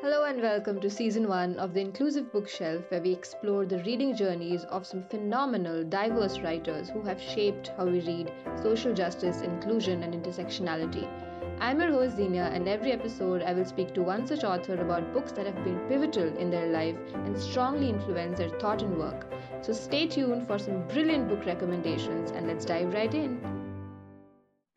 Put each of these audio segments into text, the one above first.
Hello and welcome to season one of the Inclusive Bookshelf, where we explore the reading journeys of some phenomenal, diverse writers who have shaped how we read social justice, inclusion, and intersectionality. I'm your host Zinnia, and every episode I will speak to one such author about books that have been pivotal in their life and strongly influenced their thought and work. So stay tuned for some brilliant book recommendations, and let's dive right in.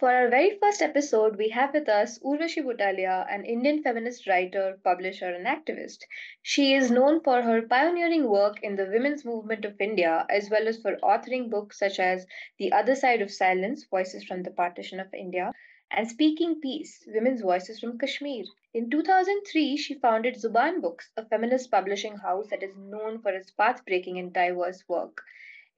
For our very first episode, we have with us Urvashi Butalia, an Indian feminist writer, publisher, and activist. She is known for her pioneering work in the women's movement of India, as well as for authoring books such as The Other Side of Silence Voices from the Partition of India and Speaking Peace Women's Voices from Kashmir. In 2003, she founded Zubaan Books, a feminist publishing house that is known for its path breaking and diverse work.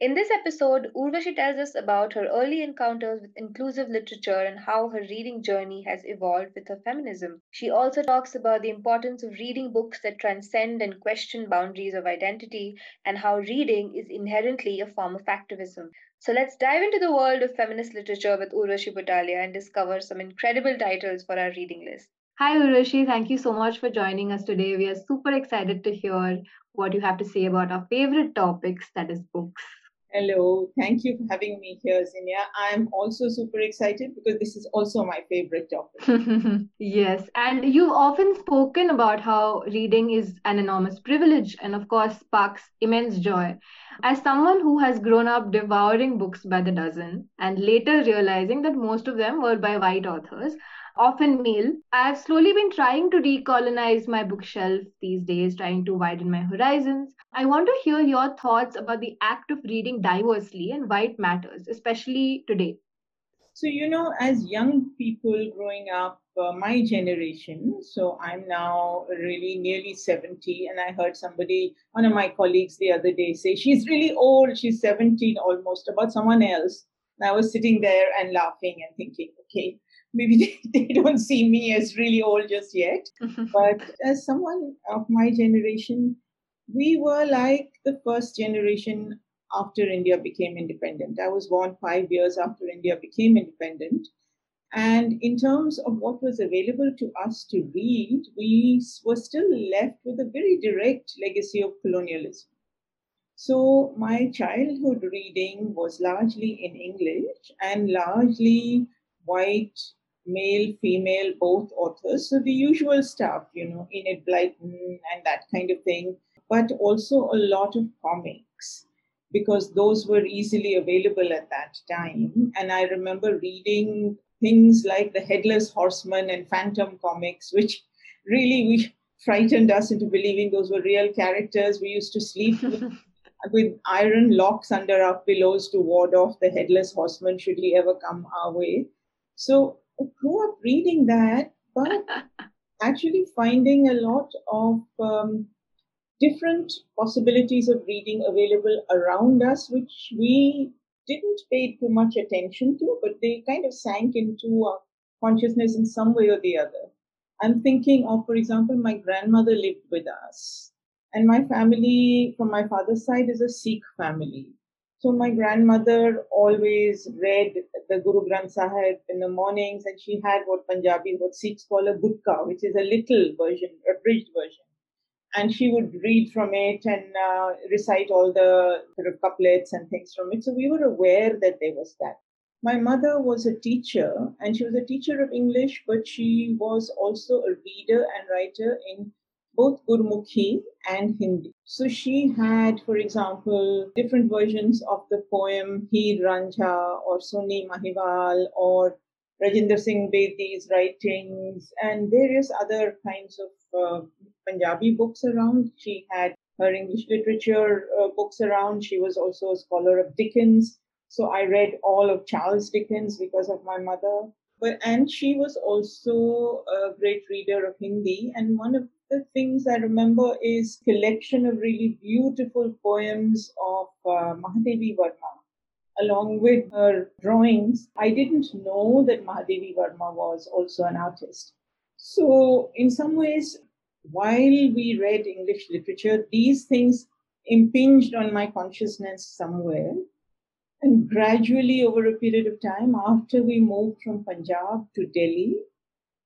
In this episode, Urvashi tells us about her early encounters with inclusive literature and how her reading journey has evolved with her feminism. She also talks about the importance of reading books that transcend and question boundaries of identity and how reading is inherently a form of activism. So let's dive into the world of feminist literature with Urvashi Butalia and discover some incredible titles for our reading list. Hi, Urvashi. Thank you so much for joining us today. We are super excited to hear what you have to say about our favorite topics, that is, books. Hello, thank you for having me here, Zinnia. I'm also super excited because this is also my favorite topic. yes, and you've often spoken about how reading is an enormous privilege and, of course, sparks immense joy. As someone who has grown up devouring books by the dozen and later realizing that most of them were by white authors, often male. I've slowly been trying to decolonize my bookshelf these days, trying to widen my horizons. I want to hear your thoughts about the act of reading diversely and why it matters, especially today. So, you know, as young people growing up, uh, my generation, so I'm now really nearly 70, and I heard somebody, one of my colleagues the other day, say, She's really old, she's 17 almost, about someone else. And I was sitting there and laughing and thinking, okay, maybe they, they don't see me as really old just yet. but as someone of my generation, we were like the first generation after India became independent. I was born five years after India became independent. And in terms of what was available to us to read, we were still left with a very direct legacy of colonialism. So my childhood reading was largely in English and largely white male, female, both authors. So the usual stuff, you know, Enid Blyton mm, and that kind of thing, but also a lot of comics because those were easily available at that time. And I remember reading things like the Headless Horseman and Phantom comics, which really we frightened us into believing those were real characters. We used to sleep with, with iron locks under our pillows to ward off the Headless Horseman should he ever come our way. So I grew up reading that, but actually finding a lot of um, different possibilities of reading available around us, which we didn't pay too much attention to, but they kind of sank into our consciousness in some way or the other. I'm thinking of, for example, my grandmother lived with us, and my family from my father's side is a Sikh family. So my grandmother always read the Guru Granth Sahib in the mornings, and she had what Punjabi, what Sikhs call a gutka, which is a little version, abridged version. And she would read from it and uh, recite all the sort of couplets and things from it. So we were aware that there was that. My mother was a teacher, and she was a teacher of English, but she was also a reader and writer in both Gurmukhi and Hindi. So she had, for example, different versions of the poem Heer Ranjha or Soni Mahiwal or Rajinder Singh Bedi's writings and various other kinds of uh, Punjabi books around. She had her English literature uh, books around. She was also a scholar of Dickens. So I read all of Charles Dickens because of my mother. But and she was also a great reader of Hindi. And one of the things I remember is collection of really beautiful poems of uh, Mahadevi Verma along with her drawings. I didn't know that Mahadevi Verma was also an artist. So, in some ways, while we read English literature, these things impinged on my consciousness somewhere. And gradually, over a period of time, after we moved from Punjab to Delhi,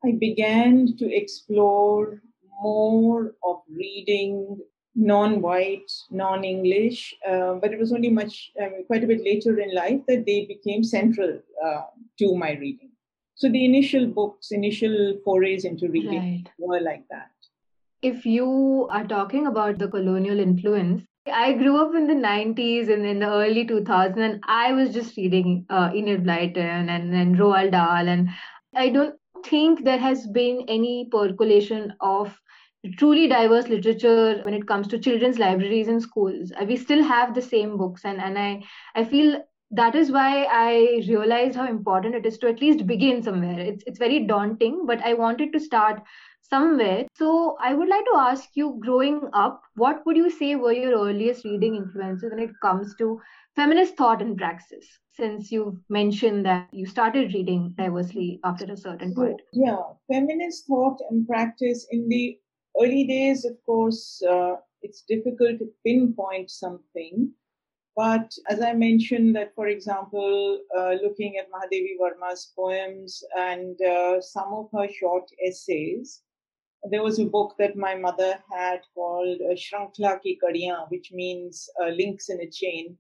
I began to explore more of reading non-white, non-English, uh, but it was only much um, quite a bit later in life that they became central uh, to my reading. So the initial books, initial forays into reading right. were like that. If you are talking about the colonial influence, I grew up in the 90s and in the early 2000s, and I was just reading uh, Enid Blyton and, and Roald Dahl. And I don't think there has been any percolation of truly diverse literature when it comes to children's libraries and schools. Uh, we still have the same books, and, and I, I feel that is why I realized how important it is to at least begin somewhere. It's, it's very daunting, but I wanted to start somewhere. So I would like to ask you, growing up, what would you say were your earliest reading influences when it comes to feminist thought and praxis? Since you mentioned that you started reading diversely after a certain point. Yeah, feminist thought and practice in the early days, of course, uh, it's difficult to pinpoint something. But as I mentioned, that for example, uh, looking at Mahadevi Verma's poems and uh, some of her short essays, there was a book that my mother had called uh, Shrankhala Ki Kadiyaan, which means uh, links in a chain.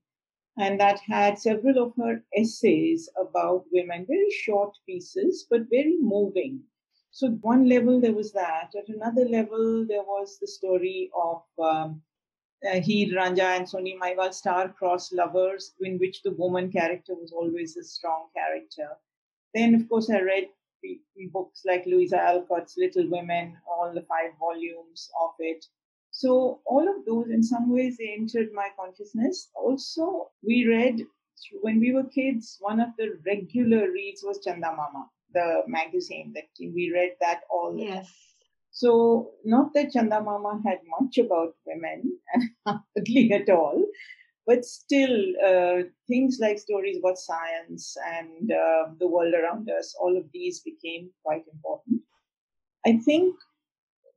And that had several of her essays about women, very short pieces, but very moving. So, one level there was that. At another level, there was the story of um, uh, Heer Ranjha and Soni Mahiwal star-crossed lovers, in which the woman character was always a strong character. Then, of course, I read books like Louisa Alcott's Little Women, all the five volumes of it. So all of those, in some ways, they entered my consciousness. Also, we read when we were kids. One of the regular reads was Chandamama, the magazine that we read that all the yes. time. So not that Chandamama had much about women, hardly at all, but still, uh, things like stories about science and uh, the world around us, all of these became quite important. I think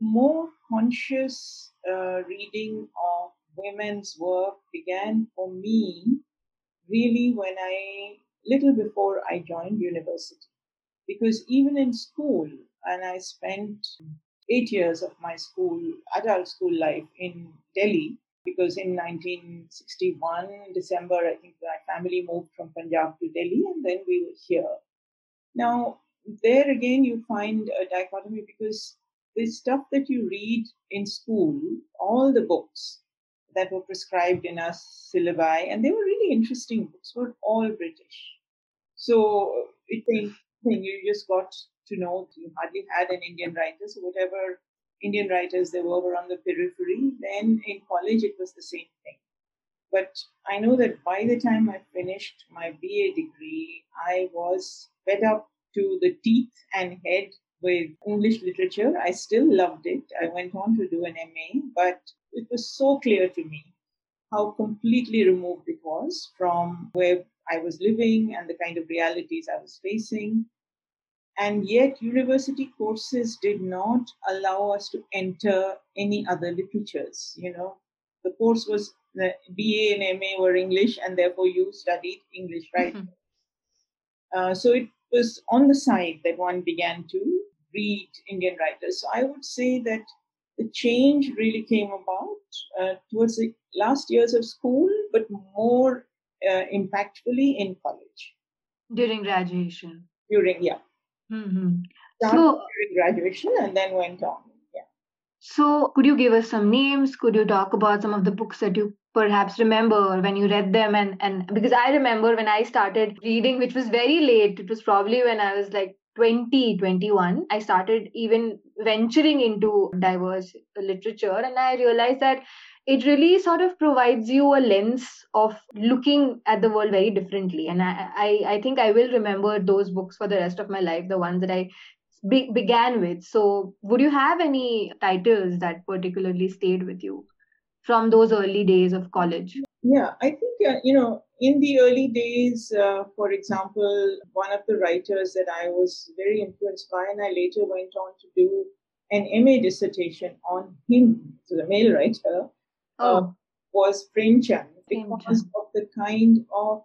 more conscious uh, reading of women's work began for me really when I, little before I joined university. Because even in school, and I spent eight years of my school, adult school life in Delhi, because in 1961, December, I think my family moved from Punjab to Delhi and then we were here. Now, there again, you find a dichotomy because the stuff that you read in school, all the books that were prescribed in our syllabi, and they were really interesting books, were all British. So it's a thing you just got to know you hardly had an Indian writer, so whatever Indian writers there were were on the periphery. Then in college, it was the same thing. But I know that by the time I finished my BA degree, I was fed up to the teeth and head with English literature. I still loved it. I went on to do an MA, but it was so clear to me how completely removed it was from where I was living and the kind of realities I was facing. And yet, university courses did not allow us to enter any other literatures. You know, the course was the BA and MA were English, and therefore you studied English, right? Mm-hmm. Uh, so it was on the side that one began to read Indian writers. So I would say that the change really came about uh, towards the last years of school, but more uh, impactfully in college. During graduation. During, yeah. Mm-hmm. So, during graduation and then went on. Yeah. So, could you give us some names? Could you talk about some of the books that you perhaps remember when you read them? And, and because I remember when I started reading, which was very late, it was probably when I was like 20, 21, I started even venturing into diverse literature. And I realized that it really sort of provides you a lens of looking at the world very differently. And i i, I think i will remember those books for the rest of my life the ones that i be- began with. So would you have any titles that particularly stayed with you from those early days of college? Yeah i think uh, you know in the early days uh, for example one of the writers that i was very influenced by and i later went on to do an ma dissertation on him so the male writer uh, oh. was Premchand because of the kind of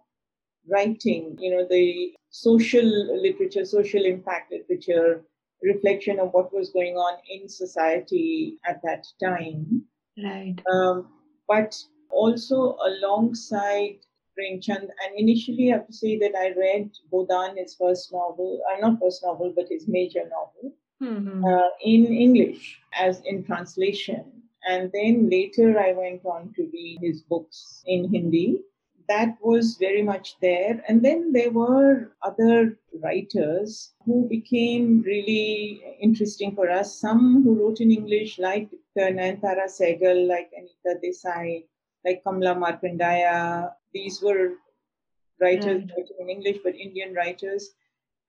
writing, you know, the social literature, social impact literature, reflection of what was going on in society at that time. Right. Um, but also alongside Premchand, and initially I have to say that I read Godaan, his first novel, uh, not first novel, but his major novel, mm-hmm. uh, in English as in translation. And then later I went on to read his books in Hindi. That was very much there. And then there were other writers who became really interesting for us. Some who wrote in English, like Nayantara Sehgal, like Anita Desai, like Kamla Markandaya. These were writers Right. writing in English, but Indian writers.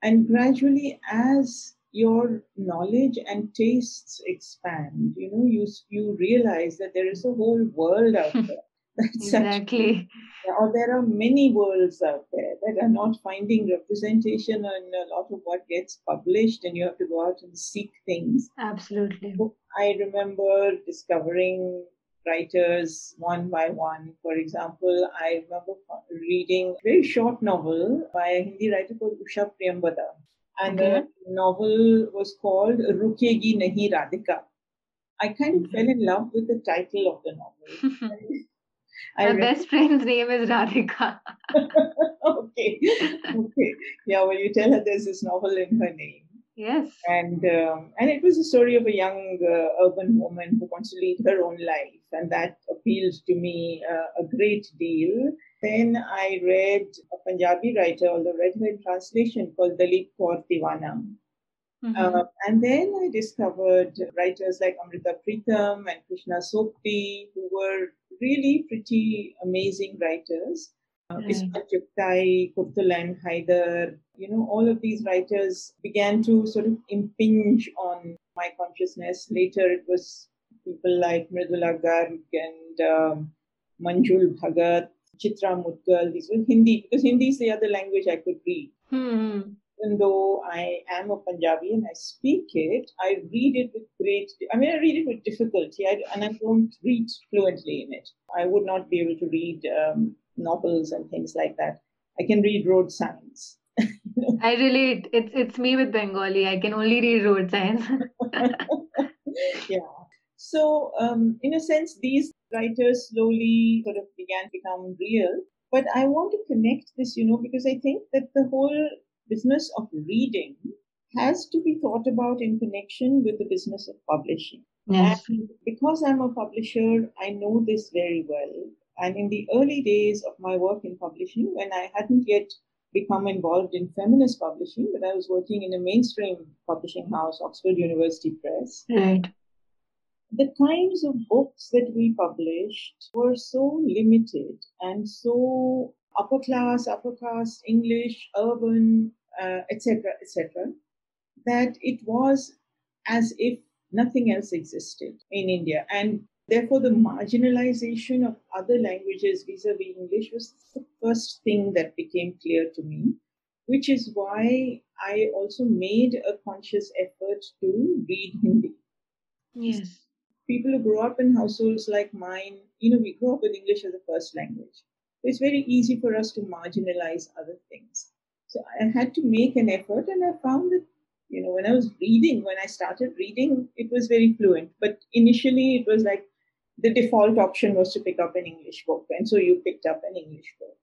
And gradually, as your knowledge and tastes expand, you know, you you realize that there is a whole world out there. That's actually Exactly. or there are many worlds out there that are not finding representation in a lot of what gets published, and you have to go out and seek things. Absolutely. I remember discovering writers one by one. For example, I remember reading a very short novel by a Hindi writer called Usha Priyamwada. And Okay. the novel was called Rukogi Nahi Radhika. I kind of fell in love with the title of the novel. My best friend's name is Radhika. okay. Okay. Yeah, well, you tell her there's this novel in her name. Yes. And um, and it was a story of a young uh, urban woman who wants to lead her own life, and that appealed to me uh, a great deal. Then I read a Punjabi writer, although read her in translation, called Dalip Kaur Tiwana. Mhm. Uh, and then I discovered writers like Amrita Pritam and Krishna Sobti, who were really pretty amazing writers. Uh, Right. Chughtai, Qurratulain, Haider, you know, all of these writers began to sort of impinge on my consciousness. Later, it was people like Mridula Garg and um, Manjul Bhagat, Chitra Mudgal. These were Hindi, because Hindi is the other language I could read Hmm. even though I am a Punjabi and I speak it, I read it with great, I mean, I read it with difficulty I, and I don't read fluently in it. I would not be able to read um, novels and things like that. I can read road signs. I relate. It's it's me with Bengali. I can only read road signs. yeah. So, um, in a sense, these writers slowly sort of began to become real. But I want to connect this, you know, because I think that the whole business of reading has to be thought about in connection with the business of publishing. Yes. And because I'm a publisher, I know this very well. And in the early days of my work in publishing, when I hadn't yet become involved in feminist publishing, but I was working in a mainstream publishing house, Oxford University Press, Right. The kinds of books that we published were so limited and so upper class, upper caste, English, urban, uh, etc., etc., that it was as if nothing else existed in India. And therefore, the marginalization of other languages vis a vis English was the first thing that became clear to me, which is why I also made a conscious effort to read Hindi Yes. People who grow up in households like mine, you know, we grow up with English as a first language. So It's very easy for us to marginalize other things. So I had to make an effort, and I found that, you know, when I was reading, when I started reading, it was very fluent. But initially, it was like the default option was to pick up an English book, and so you picked up an English book.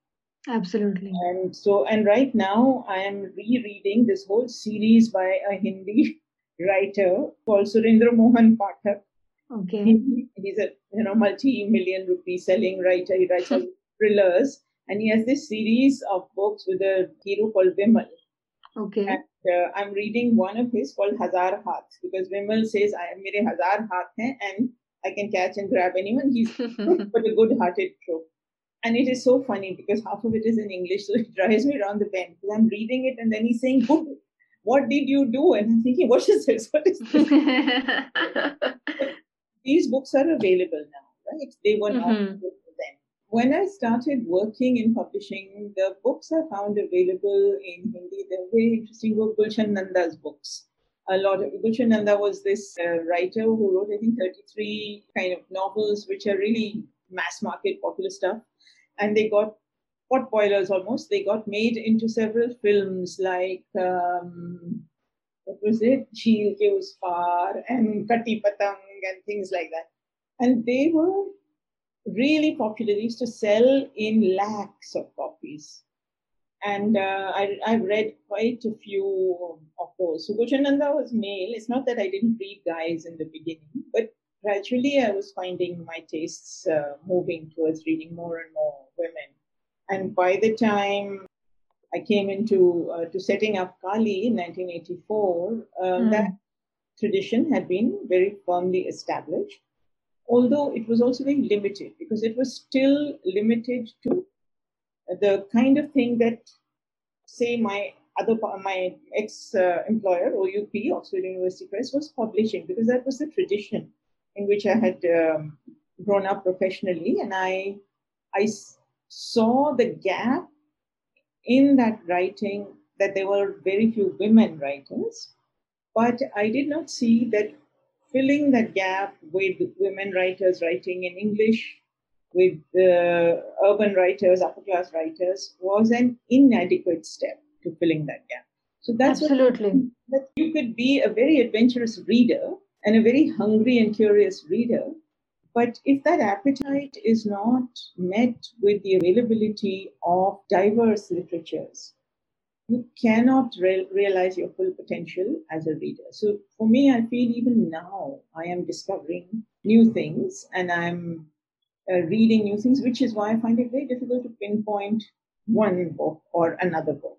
Absolutely. And so, and right now, I am rereading this whole series by a Hindi writer called Surendra Mohan Pathak. Okay. He- he's a you know multi-million rupee selling writer. He writes thrillers, and he has this series of books with a hero called Vimal. Okay. And uh, I'm reading one of his called Hazar Haath because Vimal says I am mere Hazar Haath hai, and I can catch and grab anyone. He's but a good-hearted trope. And it is so funny because half of it is in English, so it drives me around the bend. Because I'm reading it and then he's saying, Good, what did you do? And I'm thinking, What is this? What is this? These books are available now, right? They were not Mhm. available then. When I started working in publishing, the books I found available in Hindi, they're very interesting book, Gulshan Nanda's books. A lot of Gulshan Nanda was this uh, writer who wrote, I think, 33 kind of novels, which are really mass market popular stuff. And they got pot boilers almost. They got made into several films like um, What was it? Jheel ke us par and Kati Patang and things like that. And they were really popular. They used to sell in lakhs of copies. And uh, I, I've read quite a few of those. So was male. It's not that I didn't read guys in the beginning, but gradually I was finding my tastes uh, moving towards reading more and more women. And by the time I came into uh, to setting up Kali in 1984, mm. that tradition had been very firmly established, although it was also very limited because it was still limited to the kind of thing that, say, my other my ex uh, employer OUP Oxford University Press was publishing because that was the tradition in which I had um, grown up professionally, and I I saw the gap in that writing that there were very few women writers, but I did not see that filling that gap with women writers writing in English, with uh, urban writers, upper class writers, was an inadequate step to filling that gap. So that's absolutely that you could be a very adventurous reader and a very hungry and curious reader. But if that appetite is not met with the availability of diverse literatures, you cannot re- realize your full potential as a reader. So for me, I feel even now I am discovering new things and I'm uh, reading new things, which is why I find it very difficult to pinpoint one book or another book.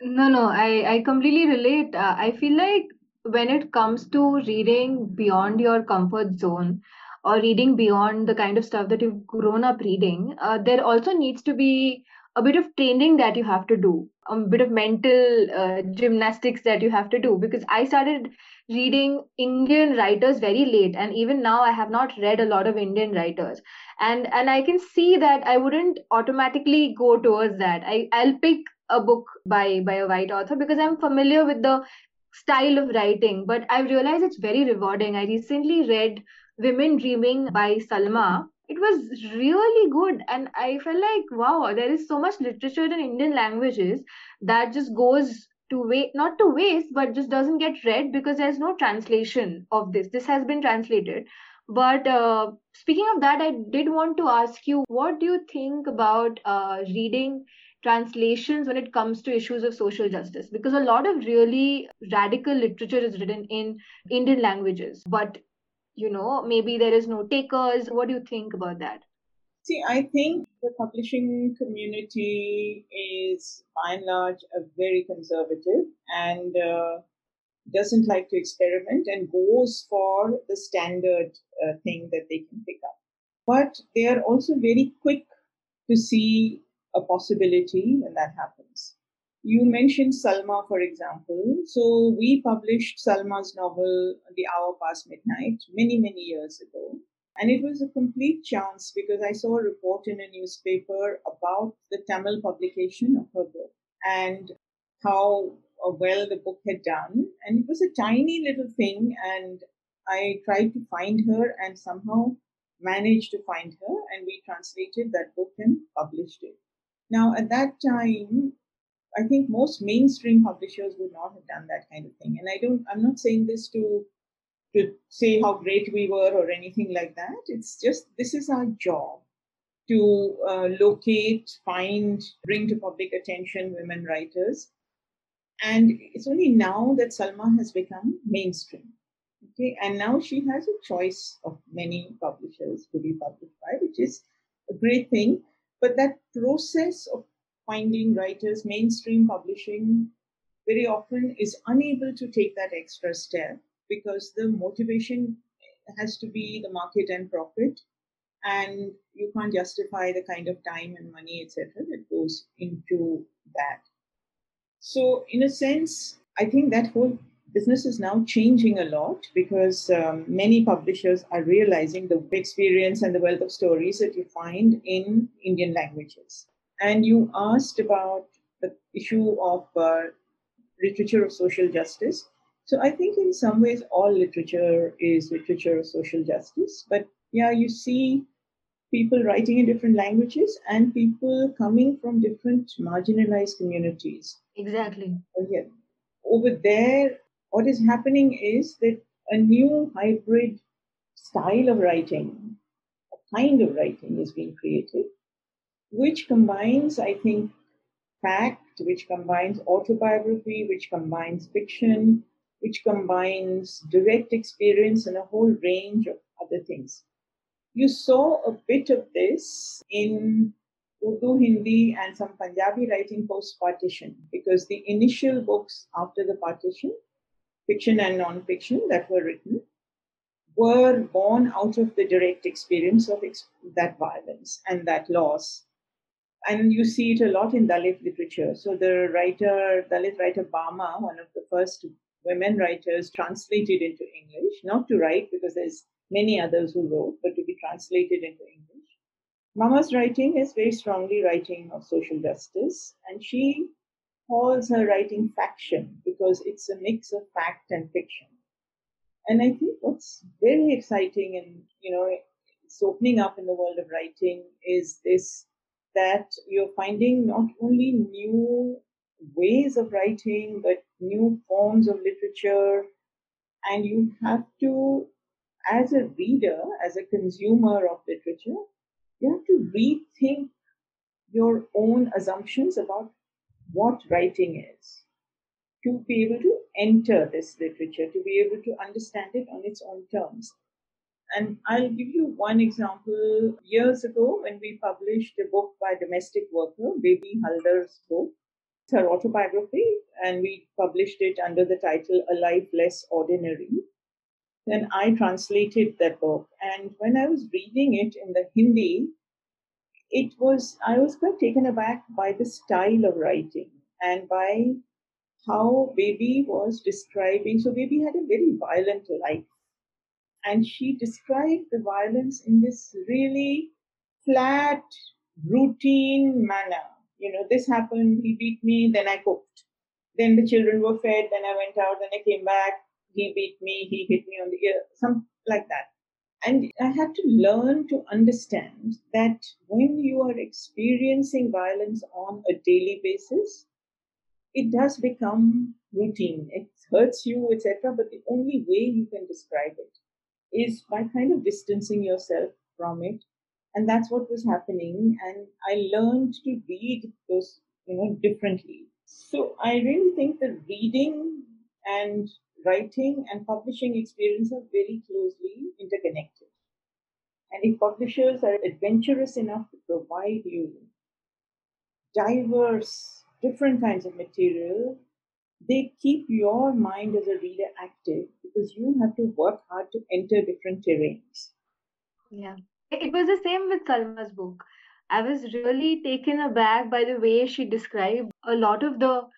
No, no, I, I completely relate. Uh, I feel like when it comes to reading beyond your comfort zone or reading beyond the kind of stuff that you've grown up reading, uh, there also needs to be a bit of training that you have to do, a bit of mental uh, gymnastics that you have to do. Because I started reading Indian writers very late, and even now I have not read a lot of Indian writers, and and I can see that I wouldn't automatically go towards that. I I'll pick a book by by a white author because I'm familiar with the style of writing, but I've realized it's very rewarding. I recently read Women Dreaming by Salma. It was really good, and I felt like, wow, there is so much literature in Indian languages that just goes to wait not to waste but just doesn't get read because there's no translation of this. This has been translated. But uh, speaking of that i did want to ask you what do you think about uh, reading translations when it comes to issues of social justice? Because a lot of really radical literature is written in indian languages. But you know maybe there is no takers. What do you think about that? See i think the publishing community is by and large a very conservative and uh, doesn't like to experiment and goes for the standard uh, thing that they can pick up. But they are also very quick to see a possibility when that happens. You mentioned Salma, for example. So we published Salma's novel, The Hour Past Midnight, many, many years ago. And it was a complete chance because I saw a report in a newspaper about the Tamil publication of her book and how uh, well the book had done. And it was a tiny little thing. And I tried to find her and somehow managed to find her. And we translated that book and published it. Now, at that time, I think most mainstream publishers would not have done that kind of thing. And I don't, I'm not saying this to, to say how great we were or anything like that. It's just, this is our job to uh, locate, find, bring to public attention women writers. And it's only now that Salma has become mainstream. Okay. And now she has a choice of many publishers to be published by, which is a great thing. But that process of finding writers, mainstream publishing, very often is unable to take that extra step because the motivation has to be the market and profit and you can't justify the kind of time and money etc that goes into that so in a sense i think that whole business is now changing a lot because um, many publishers are realizing the experience and the wealth of stories that you find in Indian languages. And you asked about the issue of uh, literature of social justice. So I think in some ways all literature is literature of social justice. But yeah, you see people writing in different languages and people coming from different marginalized communities. Exactly. Yeah. Over there, what is happening is that a new hybrid style of writing, a kind of writing is being created, which combines, I think, fact, which combines autobiography, which combines fiction, which combines direct experience and a whole range of other things. You saw a bit of this in Urdu, Hindi, and some Punjabi writing post partition because the initial books after the partition, fiction and non fiction, that were written, were born out of the direct experience of that violence and that loss. And you see it a lot in Dalit literature. So the writer, Dalit writer Bama, one of the first women writers, translated into English, not to write because there's many others who wrote, but to be translated into English. Bama's writing is very strongly writing of social justice, and she calls her writing faction because it's a mix of fact and fiction. And I think what's very exciting and, you know, it's opening up in the world of writing is this that you're finding not only new ways of writing, but new forms of literature. And you have to, as a reader, as a consumer of literature, you have to rethink your own assumptions about what writing is to be able to enter this literature, to be able to understand it on its own terms. And I'll give you one example. Years ago, when we published a book by a domestic worker, Baby Haldar's book, it's her autobiography, and we published it under the title A Life Less Ordinary. Then I translated that book. And when I was reading it in the Hindi, it was, I was quite taken aback by the style of writing and by how Baby was describing. So, Baby had a very violent life. And she described the violence in this really flat, routine manner. You know, this happened, he beat me, then I cooked. Then the children were fed, then I went out, then I came back, he beat me, he hit me on the ear, something like that. And I had to learn to understand that when you are experiencing violence on a daily basis, it does become routine. It hurts you, etc. But the only way you can describe it is by kind of distancing yourself from it. And that's what was happening. And I learned to read those, you know, differently. So I really think that reading and writing and publishing experience are very closely interconnected. And if publishers are adventurous enough to provide you diverse different kinds of material, they keep your mind as a reader active because you have to work hard to enter different terrains. Yeah. It was the same with Salma's book. I was really taken aback by the way she described a lot of the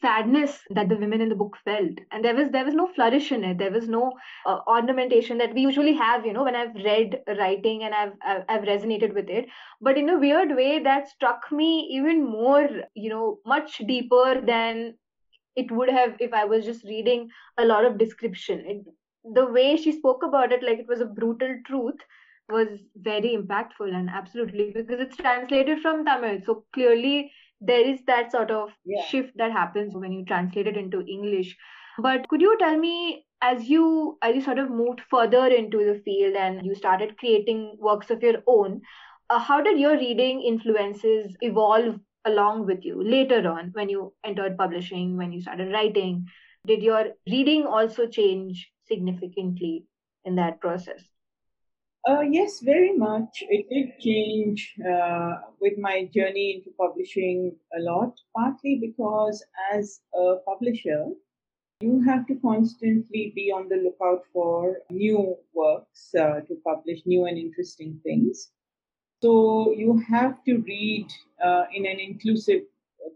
sadness that the women in the book felt and there was there was no flourish in it there was no uh, ornamentation that we usually have you know when i've read writing and I've, I've i've resonated with it but in a weird way that struck me even more you know much deeper than it would have if i was just reading a lot of description. It, the way she spoke about it like it was a brutal truth was very impactful and absolutely because it's translated from tamil. So clearly there is that sort of yeah. shift that happens when you translate it into english. But could you tell me as you as you sort of moved further into the field and you started creating works of your own uh, how did your reading influences evolve along with you later on when you entered publishing when you started writing did your reading also change significantly in that process uh, yes, very much. It did change uh, with my journey into publishing a lot, partly because as a publisher, you have to constantly be on the lookout for new works uh, to publish new and interesting things. So you have to read uh, in an inclusive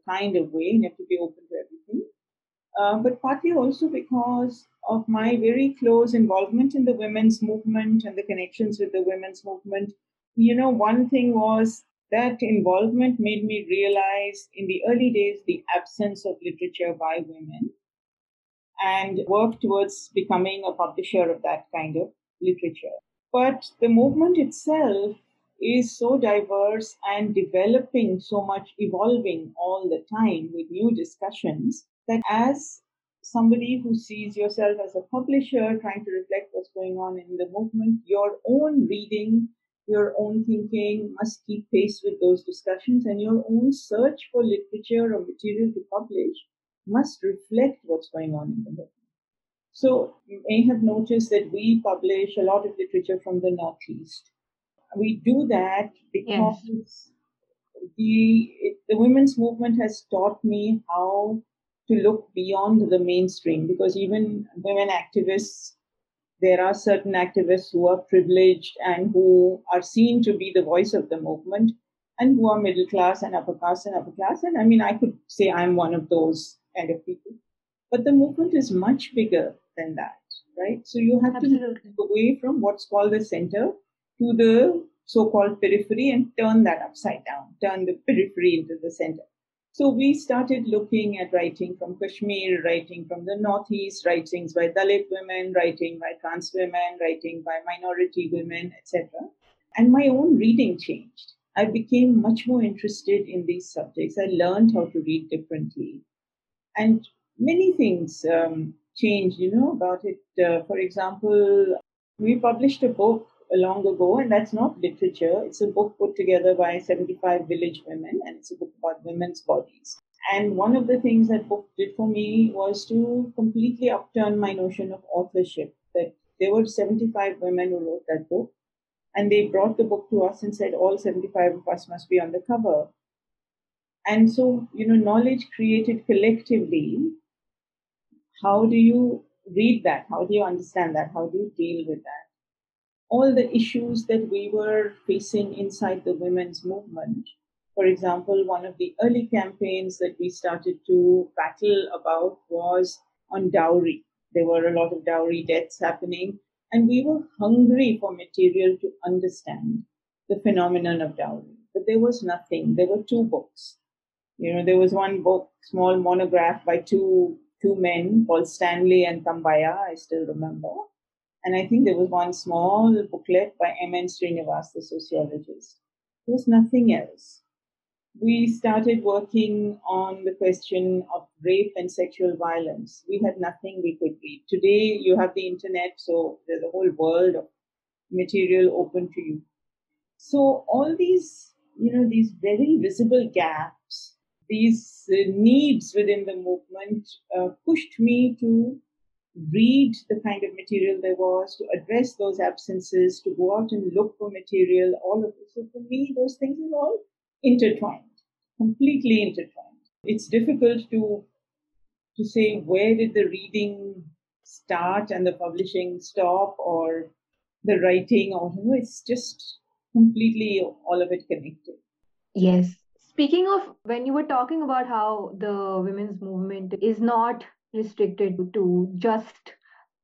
kind of way, you have to be open to everything. Uh, but partly also because of my very close involvement in the women's movement and the connections with the women's movement. You know, one thing was that involvement made me realize in the early days the absence of literature by women and work towards becoming a publisher of that kind of literature. But the movement itself is so diverse and developing so much, evolving all the time with new discussions that as somebody who sees yourself as a publisher trying to reflect what's going on in the movement, your own reading, your own thinking must keep pace with those discussions, and your own search for literature or material to publish must reflect what's going on in the movement. So you may have noticed that we publish a lot of literature from the Northeast. We do that because yes. the the women's movement has taught me how to look beyond the mainstream because even women activists there are certain activists who are privileged and who are seen to be the voice of the movement and who are middle class and upper class and upper class and i mean i could say i'm one of those kind of people but the movement is much bigger than that, right? So you have Absolutely. to move away from what's called the center to the so-called periphery and turn that upside down, turn the periphery into the center. So we started looking at writing from Kashmir, writing from the Northeast, writings by Dalit women, writing by trans women, writing by minority women, etc. And my own reading changed. I became much more interested in these subjects. I learned how to read differently. And many things um, changed, you know, about it. Uh, for example, we published a book long ago, and that's not literature. It's a book put together by 75 village women, and it's a book about women's bodies. And one of the things that book did for me was to completely upturn my notion of authorship. That there were 75 women who wrote that book, and they brought the book to us and said all 75 of us must be on the cover. And so, you know, knowledge created collectively how do you read that? How do you understand that? How do you deal with that? All the issues that we were facing inside the women's movement. For example, one of the early campaigns that we started to battle about was on dowry. There were a lot of dowry deaths happening, and we were hungry for material to understand the phenomenon of dowry. But there was nothing. There were two books. You know, there was one book, small monograph by two two men, Paul Stanley and Thambaya, I still remember. And I think there was one small booklet by M.N. Srinivas, the sociologist. There was nothing else. We started working on the question of rape and sexual violence. We had nothing we could read. Today, you have the internet, so there's a whole world of material open to you. So all these, you know, these very visible gaps these uh, needs within the movement uh, pushed me to read the kind of material there was, to address those absences, to go out and look for material, all of this. So for me, those things are all intertwined, completely intertwined. It's difficult to to say where did the reading start and the publishing stop or the writing or you know, it's just completely all of it connected. Yes, Speaking of when you were talking about how the women's movement is not restricted to just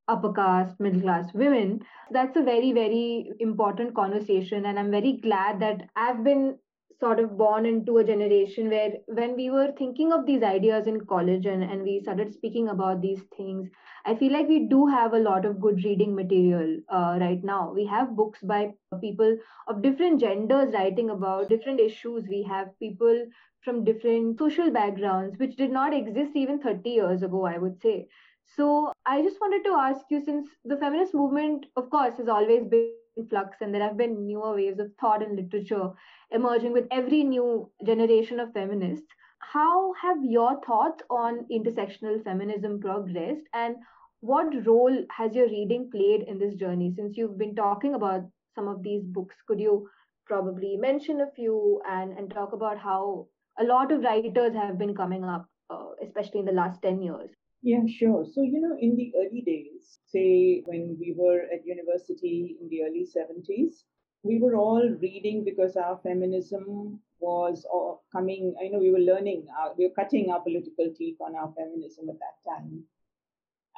upper caste, middle class women, that's a very, very important conversation. And I'm very glad that I've been sort of born into a generation where when we were thinking of these ideas in college and, and we started speaking about these things i feel like we do have a lot of good reading material uh, right now. We have books by people of different genders writing about different issues. We have people from different social backgrounds which did not exist even 30 years ago i would say. So i just wanted to ask you since the feminist movement of course has always been in flux and there have been newer waves of thought and literature emerging with every new generation of feminists. How have your thoughts on intersectional feminism progressed, and what role has your reading played in this journey? Since you've been talking about some of these books, could you probably mention a few and, and talk about how a lot of writers have been coming up, uh, especially in the last 10 years? Yeah, sure. So, you know, in the early days, say when we were at university in the early 70s, we were all reading because our feminism was coming, I know we were learning, uh, we were cutting our political teeth on our feminism at that time.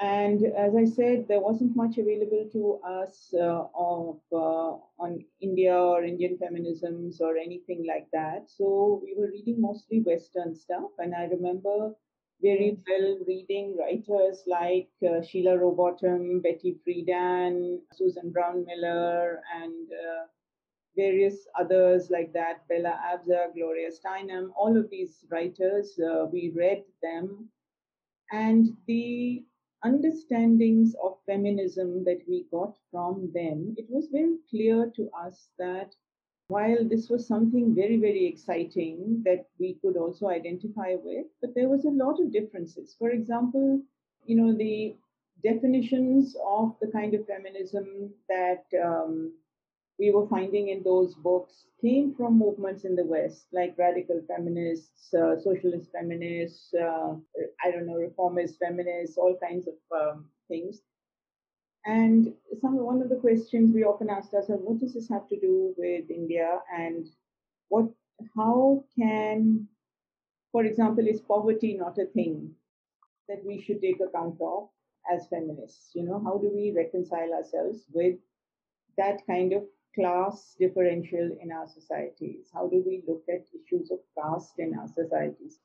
And as I said, there wasn't much available to us uh, of uh, on India or Indian feminisms or anything like that. So we were reading mostly Western stuff. And I remember very well reading writers like uh, Sheila Rowbotham, Betty Friedan, Susan Brownmiller, and uh, various others like that, Bella Abzug, Gloria Steinem, all of these writers, uh, we read them. And the understandings of feminism that we got from them, it was very clear to us that while this was something very, very exciting that we could also identify with, but there was a lot of differences. For example, you know, the definitions of the kind of feminism that um, we were finding in those books came from movements in the West, like radical feminists, uh, socialist feminists, uh, I don't know, reformist feminists, all kinds of um, things. And some one of the questions we often asked ourselves, what does this have to do with India, and what, how can, for example, is poverty not a thing that we should take account of as feminists? You know, how do we reconcile ourselves with that kind of class differential in our societies? How do we look at issues of caste in our societies?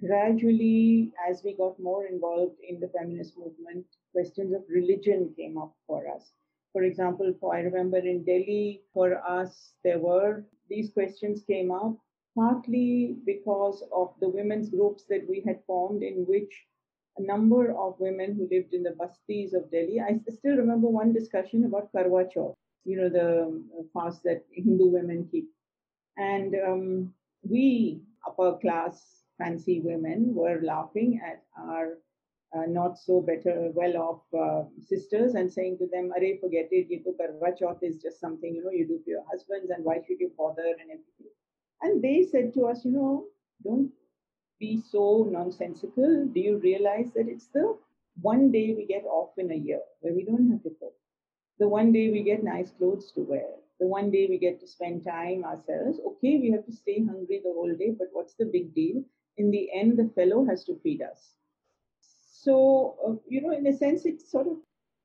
Gradually, as we got more involved in the feminist movement, questions of religion came up for us. For example, for, I remember in Delhi, for us, there were these questions came up partly because of the women's groups that we had formed, in which a number of women who lived in the bastis of Delhi. I still remember one discussion about Karwa Chauth you know, the fast that Hindu women keep. And um, we, upper class fancy women, were laughing at our uh, not so better, well off uh, sisters and saying to them, Are forget it, you to Karwa Chauth is just something, you know, you do for your husbands and why should you bother and everything. And they said to us, you know, don't be so nonsensical. Do you realize that it's the one day we get off in a year where we don't have to cook? The one day we get nice clothes to wear. The one day we get to spend time ourselves. Okay, we have to stay hungry the whole day, but what's the big deal? In the end, the fellow has to feed us. So, uh, you know, in a sense, it's sort of,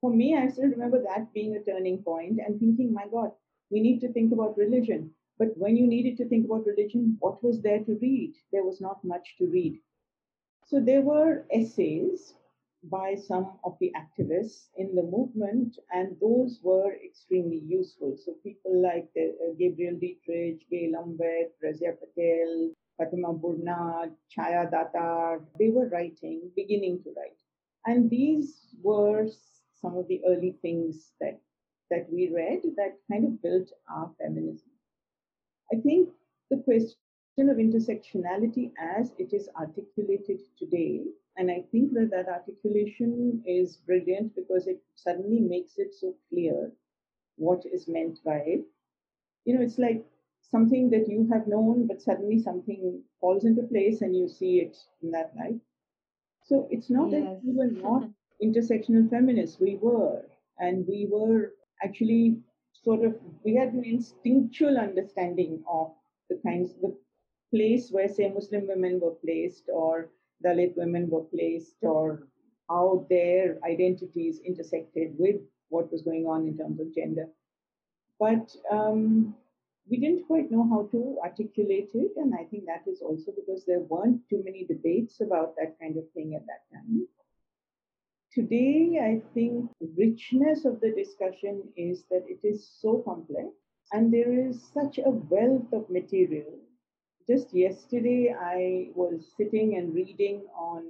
for me, I still remember that being a turning point and thinking, my God, we need to think about religion. But when you needed to think about religion, what was there to read? There was not much to read. So there were essays by some of the activists in the movement, and those were extremely useful. So people like uh, Gabriel Dietrich, Gail Omvedt, Razia Patel, Fatima Burnad, Chaya Datar, they were writing, beginning to write. And these were some of the early things that, that we read that kind of built our feminism. I think the question of intersectionality as it is articulated today and I think that that articulation is brilliant because it suddenly makes it so clear what is meant by it. You know, it's like something that you have known, but suddenly something falls into place and you see it in that light. So it's not yes. that we were not intersectional feminists. We were. And we were actually sort of, we had an instinctual understanding of the kinds, the place where, say, Muslim women were placed or Dalit women were placed or how their identities intersected with what was going on in terms of gender. But um, we didn't quite know how to articulate it, and I think that is also because there weren't too many debates about that kind of thing at that time. Today, I think the richness of the discussion is that it is so complex and there is such a wealth of material just yesterday I was sitting and reading on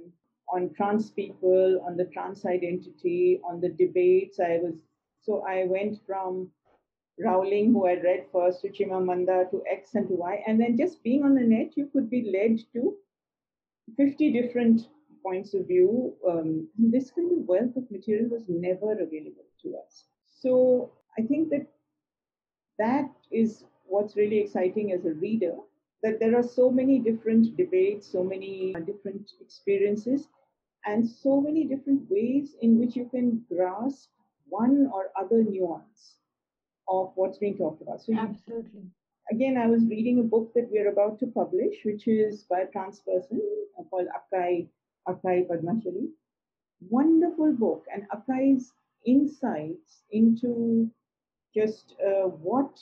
on trans people, on the trans identity, on the debates. I was so I went from Rowling, who I read first, to Chimamanda, to X and to Y, and then just being on the net, you could be led to 50 different points of view. Um, this kind of wealth of material was never available to us. So I think that that is what's really exciting as a reader that there are so many different debates, so many different experiences, and so many different ways in which you can grasp one or other nuance of what's being talked about. So Absolutely. You, again, I was reading a book that we're about to publish, which is by a trans person uh, called Akkai, Akkai Padmashali. Wonderful book, and Akkai's insights into just uh, what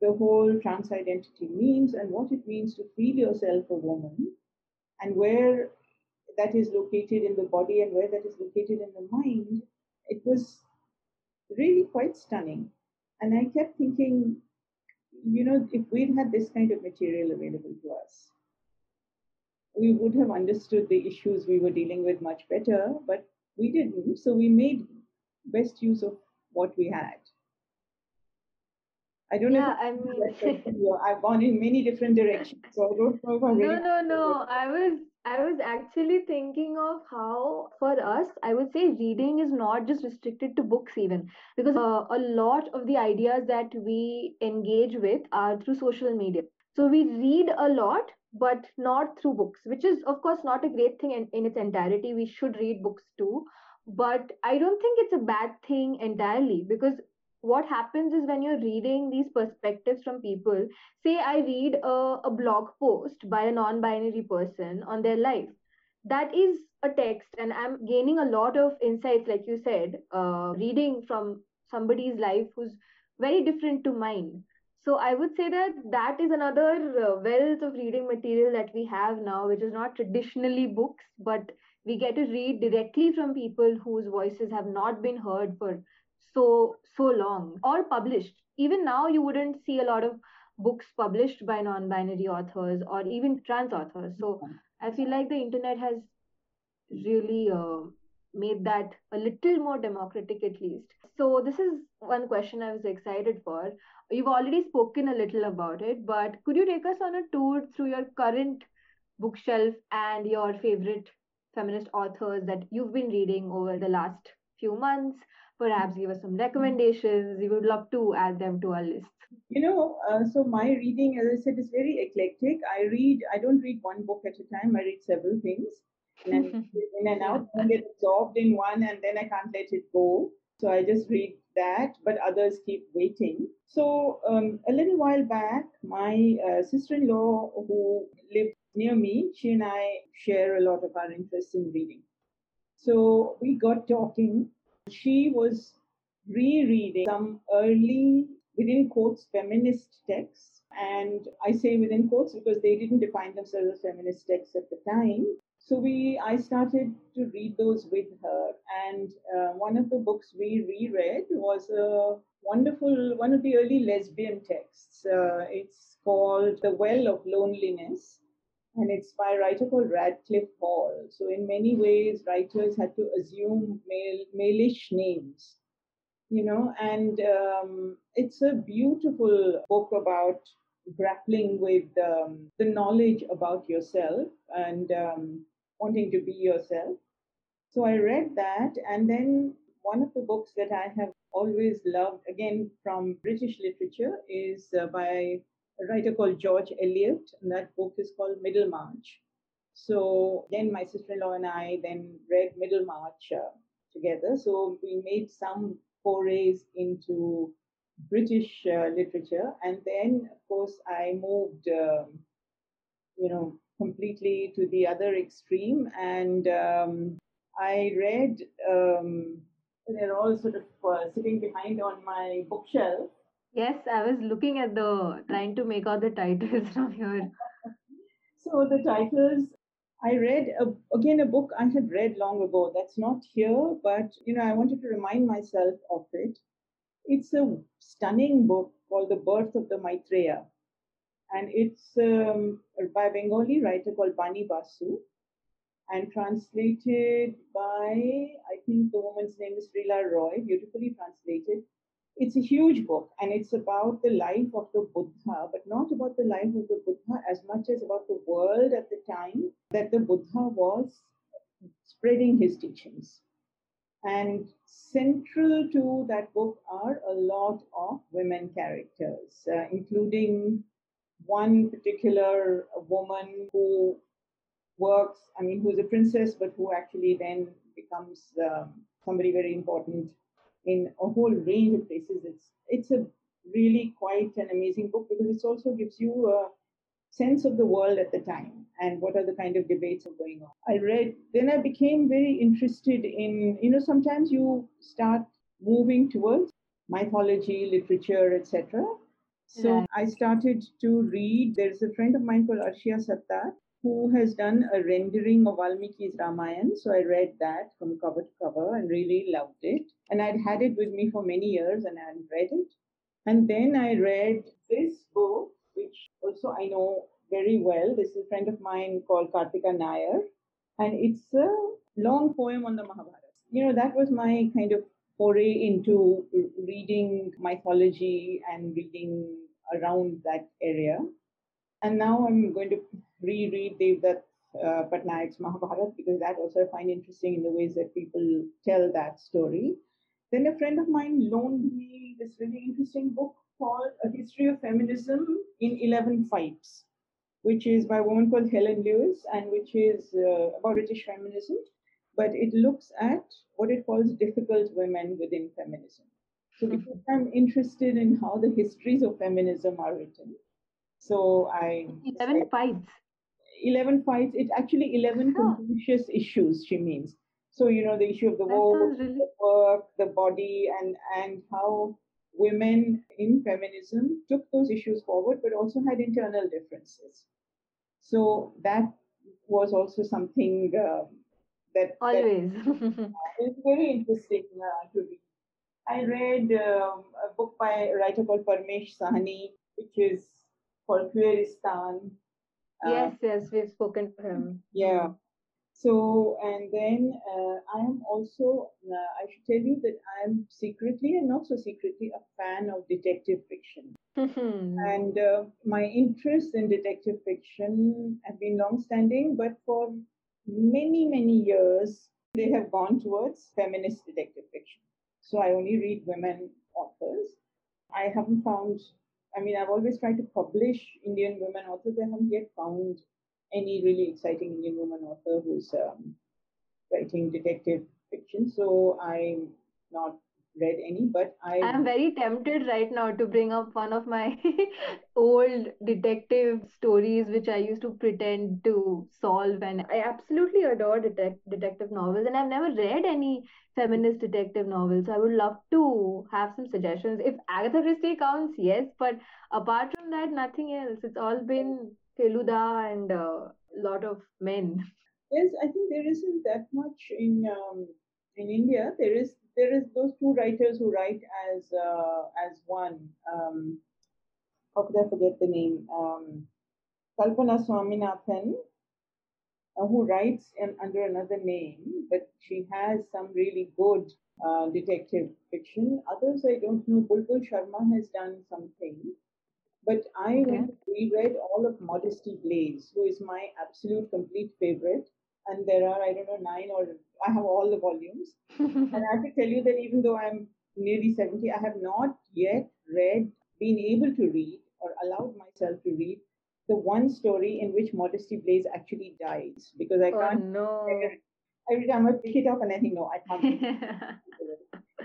the whole trans identity means and what it means to feel yourself a woman and where that is located in the body and where that is located in the mind, it was really quite stunning. And I kept thinking, you know, if we'd had this kind of material available to us, we would have understood the issues we were dealing with much better, but we didn't. So we made best use of what we had. I don't yeah, know. I mean, I've gone in many different directions, so I don't know if I'm No, no, no. I was I was actually thinking of how, for us, I would say reading is not just restricted to books, even because uh, a lot of the ideas that we engage with are through social media. So we read a lot, but not through books, which is, of course, not a great thing in, in its entirety. We should read books too. But I don't think it's a bad thing entirely because what happens is when you're reading these perspectives from people say i read a, a blog post by a non-binary person on their life that is a text and i'm gaining a lot of insights like you said uh, reading from somebody's life who's very different to mine. So i would say that that is another uh, wealth of reading material that we have now which is not traditionally books but we get to read directly from people whose voices have not been heard for so so long. Or published. Even now you wouldn't see a lot of books published by non-binary authors or even trans authors. So i feel like the internet has really uh, made that a little more democratic at least. So this is one question i was excited for. You've already spoken a little about it but could you take us on a tour through your current bookshelf and your favorite feminist authors that you've been reading over the last few months perhaps give us some recommendations. We would love to add them to our list. You know, uh, so my reading, as I said, is very eclectic. I read, I don't read one book at a time, I read several things. And in and out, I get absorbed in one and then I can't let it go. So I just read that, but others keep waiting. So um, a little while back, my uh, sister in law who lived near me, she and I share a lot of our interest in reading. So we got talking she was rereading some early, within quotes, feminist texts. And I say within quotes because they didn't define themselves as feminist texts at the time. So we, I started to read those with her, and uh, one of the books we reread was a wonderful, one of the early lesbian texts. Uh, it's called The Well of Loneliness, and it's by a writer called Radclyffe Hall. So in many ways, writers had to assume male malish names, you know, and um, it's a beautiful book about grappling with um, the knowledge about yourself and um, wanting to be yourself. So I read that, and then one of the books that I have always loved, again from British literature, is uh, by a writer called George Eliot, and that book is called Middlemarch. So then my sister-in-law and I then read Middlemarch uh, together. So we made some forays into British uh, literature, and then of course I moved, um, you know, completely to the other extreme, and um, I read. Um, they're all sort of uh, sitting behind on my bookshelf. Yes, I was looking at the trying to make out the titles from here. So the titles I read a, again a book I had read long ago. That's not here, but you know I wanted to remind myself of it. It's a stunning book called The Birth of the Maitreya, and it's um, by a Bengali writer called Bani Basu, and translated by I think the woman's name is Rila Roy, beautifully translated it's a huge book and it's about the life of the Buddha, but not about the life of the Buddha as much as about the world at the time that the Buddha was spreading his teachings. And central to that book are a lot of women characters, uh, including one particular woman who works, I mean, who's a princess, but who actually then becomes um, somebody very important in a whole range of places. It's it's a really quite an amazing book because it also gives you a sense of the world at the time and what are the kind of debates are going on. I read, then I became very interested in, you know, sometimes you start moving towards mythology, literature, etc. So I started to read. There's a friend of mine called Arshia Sattar who has done a rendering of Valmiki's Ramayan. So I read that from cover to cover and really loved it. And I'd had it with me for many years and I hadn't read it. And then I read this book, which also I know very well. This is a friend of mine called Karthika Nair, and it's a long poem on the Mahabharata. You know, that was my kind of foray into reading mythology and reading around that area. And now I'm going to reread Devdutt uh, Pattanaik's Mahabharata because that also I find interesting in the ways that people tell that story. Then a friend of mine loaned me this really interesting book called A History of Feminism in 11 Fights, which is by a woman called Helen Lewis and which is uh, about British feminism, but it looks at what it calls difficult women within feminism. So because I'm interested in how the histories of feminism are written, so I 11 fights. 11 fights. It's actually 11 huh. contentious issues, she means. So, you know, the issue of the war, really... the work, the body, and, and how women in feminism took those issues forward, but also had internal differences. So that was also something uh, that always that, it's very interesting uh, to read. I read um, a book by a writer called Parmesh Shahani, which is called Queeristan. Uh, yes, yes, we've spoken to him. Yeah. So, and then uh, I am also, uh, I should tell you that I am secretly and not so secretly a fan of detective fiction. and uh, my interest in detective fiction have been long standing, but for many, many years, they have gone towards feminist detective fiction. So I only read women authors. I haven't found, I mean, I've always tried to publish Indian women authors. I haven't yet found any really exciting Indian woman author who's um, writing detective fiction. So I'm not read any, but I am very tempted right now to bring up one of my old detective stories, which I used to pretend to solve. And I absolutely adore detect- detective novels, and I've never read any feminist detective novels. I would love to have some suggestions. If Agatha Christie counts, yes, but apart from that, nothing else. It's all been Feluda and a uh, lot of men. Yes, I think there isn't that much in um, in India. There is there is those two writers who write as uh, as one. Um, how could I forget the name? Um, Kalpana Swaminathan, uh, who writes in, under another name, but she has some really good uh, detective fiction. Others I don't know. Bulbul Sharma has done something. But I okay. reread all of Modesty Blaise, who is my absolute complete favorite. And there are, I don't know, nine or I have all the volumes. and I have to tell you that even though I'm nearly 70, I have not yet read, been able to read, or allowed myself to read the one story in which Modesty Blaise actually dies because I oh, can't. Oh, No. Every time I pick it up and I think, no, I can't.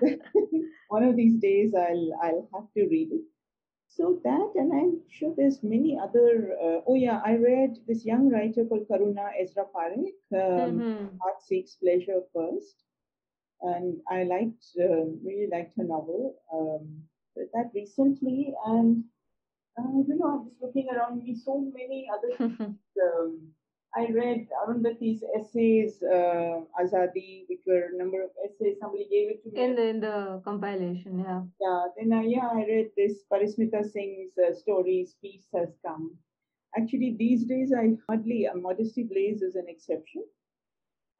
one of these days I'll I'll have to read it. So that, and I'm sure there's many other. Uh, oh yeah, I read this young writer called Karuna Ezara Parikh. Um, mm-hmm. Heart seeks pleasure first, and I liked, uh, really liked her novel. Um, that recently, and uh, you know, I'm just looking around me. So many other. um, I read Arundhati's essays, uh, Azadi, which were a number of essays. Somebody gave it to me. In the, in the compilation, yeah. Yeah. Then, uh, yeah, I read this Parismita Singh's uh, stories, Peace Has Come. Actually, these days, I hardly, uh, Modesty Blaise is an exception.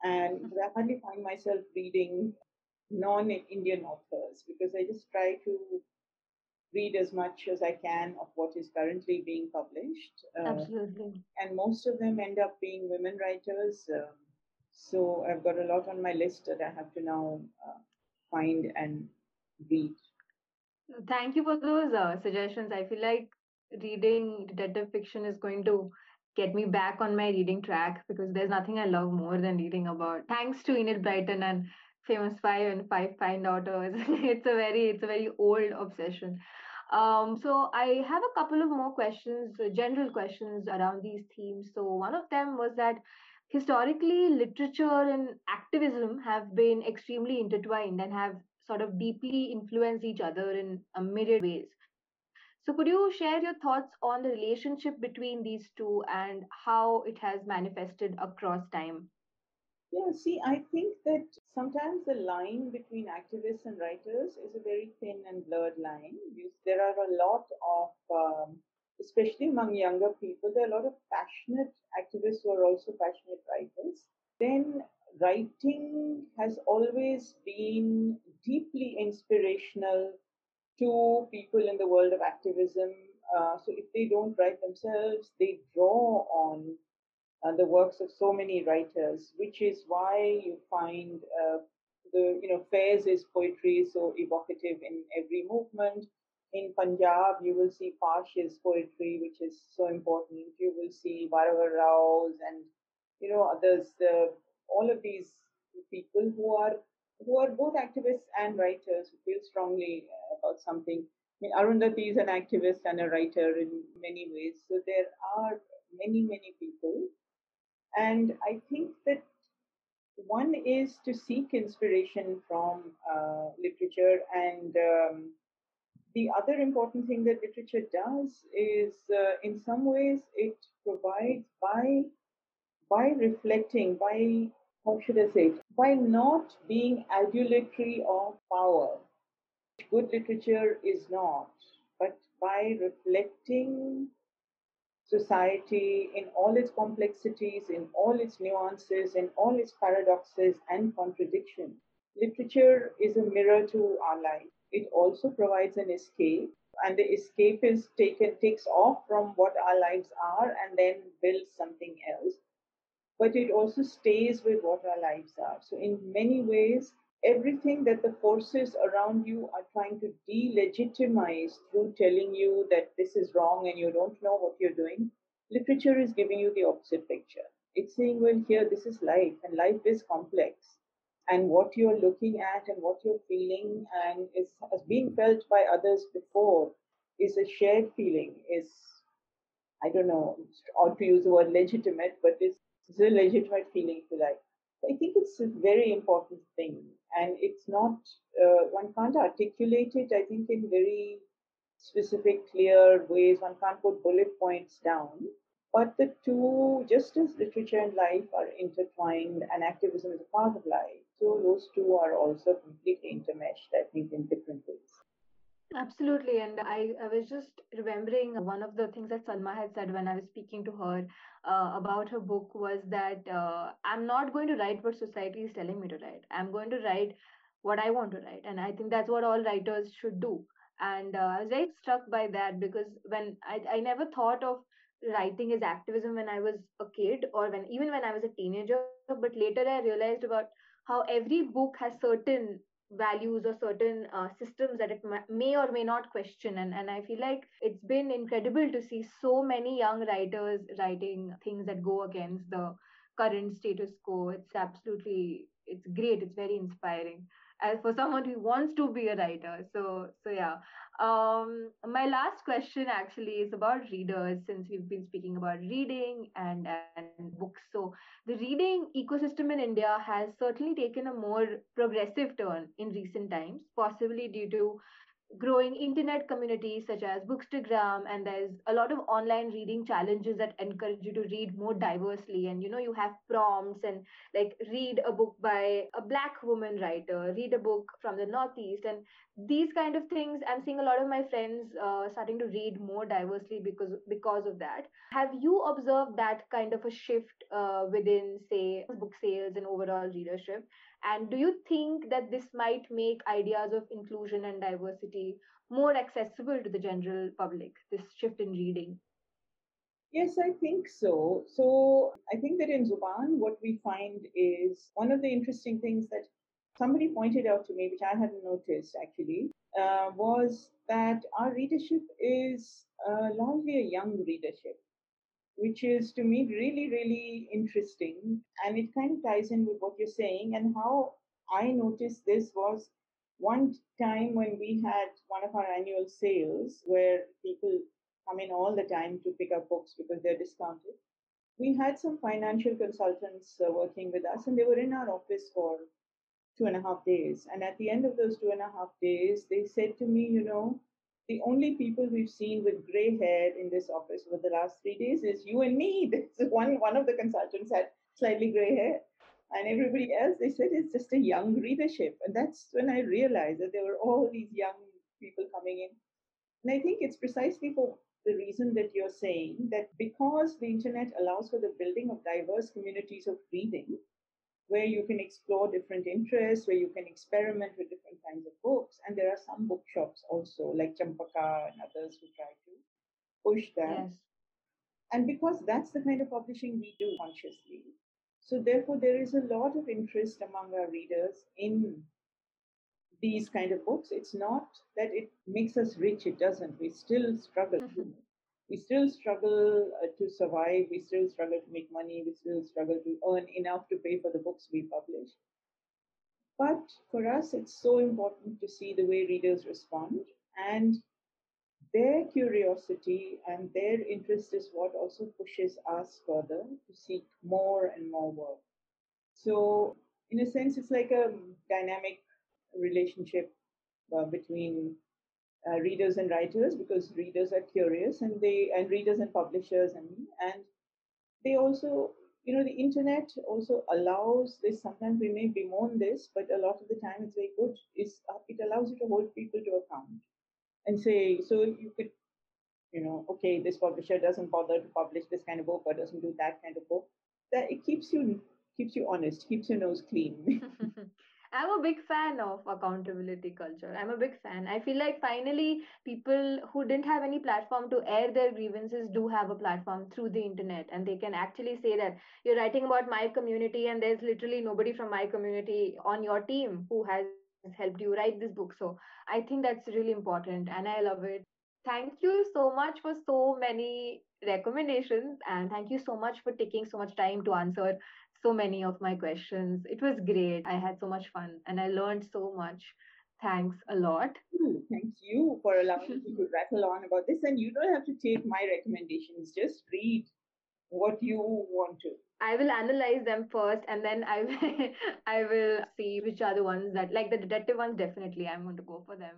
And I hardly find myself reading non Indian authors because I just try to read as much as I can of what is currently being published. Uh, Absolutely. And most of them end up being women writers. Um, so I've got a lot on my list that I have to now uh, find and read. Thank you for those uh, suggestions. I feel like reading detective fiction is going to get me back on my reading track because there's nothing I love more than reading about. Thanks to Enid Blyton and famous five and Five Find-Outers. it's a very it's a very old obsession. Um, so I have a couple of more questions, uh, general questions around these themes. So one of them was that historically literature and activism have been extremely intertwined and have sort of deeply influenced each other in a myriad ways. So could you share your thoughts on the relationship between these two and how it has manifested across time? Yeah, see, I think that sometimes the line between activists and writers is a very thin and blurred line. There are a lot of um, especially among younger people, there are a lot of passionate activists who are also passionate writers. Then writing has always been deeply inspirational to people in the world of activism. Uh, so if they don't write themselves, they draw on the works of so many writers, which is why you find uh, the you know Faiz's poetry so evocative in every movement. In Punjab, you will see Pash's poetry, which is so important. You will see Varavara Rao's and you know others. Uh, all of these people who are who are both activists and writers who feel strongly about something. I mean, Arundhati is an activist and a writer in many ways. So there are many, many people. And I think that one is to seek inspiration from uh, literature, and um, the other important thing that literature does is, uh, in some ways, it provides by by reflecting, by how should I say it, by not being adulatory of power. Good literature is not, but by reflecting society in all its complexities, in all its nuances, in all its paradoxes and contradictions. Literature is a mirror to our life. It also provides an escape, and the escape is taken takes off from what our lives are and then builds something else. But it also stays with what our lives are. So in many ways, everything that the forces around you are trying to delegitimize through telling you that this is wrong and you don't know what you're doing, literature is giving you the opposite picture. It's saying, well, here, this is life, and life is complex. And what you're looking at and what you're feeling and is has been felt by others before is a shared feeling, is, I don't know, odd to use the word legitimate, but it's, it's a legitimate feeling, you like. I think it's a very important thing, and it's not uh, one can't articulate it. I think in very specific, clear ways. One can't put bullet points down. But the two, just as literature and life are intertwined, and activism is a part of life, so those two are also completely intermeshed. I think in different ways. Absolutely. And I, I was just remembering one of the things that Salma had said when I was speaking to her uh, about her book was that uh, I'm not going to write what society is telling me to write. I'm going to write what I want to write. And I think that's what all writers should do. And uh, I was very struck by that because when I, I never thought of writing as activism when I was a kid or when even when I was a teenager, but later I realized about how every book has certain values or certain uh, systems that it may or may not question. And and i feel like it's been incredible to see so many young writers writing things that go against the current status quo. It's absolutely it's great. It's very inspiring as for someone who wants to be a writer. So so yeah. Um my last question actually is about readers since we've been speaking about reading and and books. So the reading ecosystem in india has certainly taken a more progressive turn in recent times possibly due to growing internet communities such as bookstagram and there's a lot of online reading challenges that encourage you to read more diversely. And you know you have prompts and like read a book by a black woman writer read a book from the northeast. And these kind of things i'm seeing a lot of my friends uh, starting to read more diversely because because of that. Have you observed that kind of a shift uh, within say book sales and overall readership and do you think that this might make ideas of inclusion and diversity more accessible to the general public, this shift in reading? Yes, I think so. So I think that in Zubaan, what we find is one of the interesting things that somebody pointed out to me, which I hadn't noticed actually, uh, was that our readership is uh, largely a young readership which is to me really, really interesting. And it kind of ties in with what you're saying. And how I noticed this was one time when we had one of our annual sales where people come in all the time to pick up books because they're discounted. We had some financial consultants uh, working with us, and they were in our office for two and a half days. And at the end of those two and a half days, they said to me, you know, the only people we've seen with gray hair in this office over the last three days is you and me. one one of the consultants had slightly gray hair, and everybody else they said it's just a young readership, and that's when I realized that there were all these young people coming in, and I think it's precisely for the reason that you're saying that because the internet allows for the building of diverse communities of reading, where you can explore different interests, where you can experiment with different kinds of books. And there are some bookshops also, like Champaca and others who try to push that. Yes. And because that's the kind of publishing we do consciously, so therefore there is a lot of interest among our readers in these kind of books. It's not that it makes us rich, it doesn't. We still struggle. We still struggle uh, to survive. We still struggle to make money. We still struggle to earn enough to pay for the books we publish. But for us, it's so important to see the way readers respond. And their curiosity and their interest is what also pushes us further to seek more and more work. So, in a sense, it's like a dynamic relationship uh, between uh, readers and writers because readers are curious and they and readers and publishers and and they also you know the internet also allows this sometimes we may bemoan this but a lot of the time it's very good. Is uh, it allows you to hold people to account and say so you could you know okay this publisher doesn't bother to publish this kind of book or doesn't do that kind of book. That it keeps you keeps you honest keeps your nose clean I'm a big fan of accountability culture. I'm a big fan. I feel like finally people who didn't have any platform to air their grievances do have a platform through the internet and they can actually say that you're writing about my community and there's literally nobody from my community on your team who has helped you write this book. So I think that's really important and I love it. Thank you so much for so many recommendations and thank you so much for taking so much time to answer so many of my questions. It was great. I had so much fun and I learned so much. Thanks a lot. Hmm, thank you for allowing me to rattle on about this. And you don't have to take my recommendations, just read what you want to. I will analyze them first and then I will I will see which are the ones that like the detective ones definitely I'm going to go for them.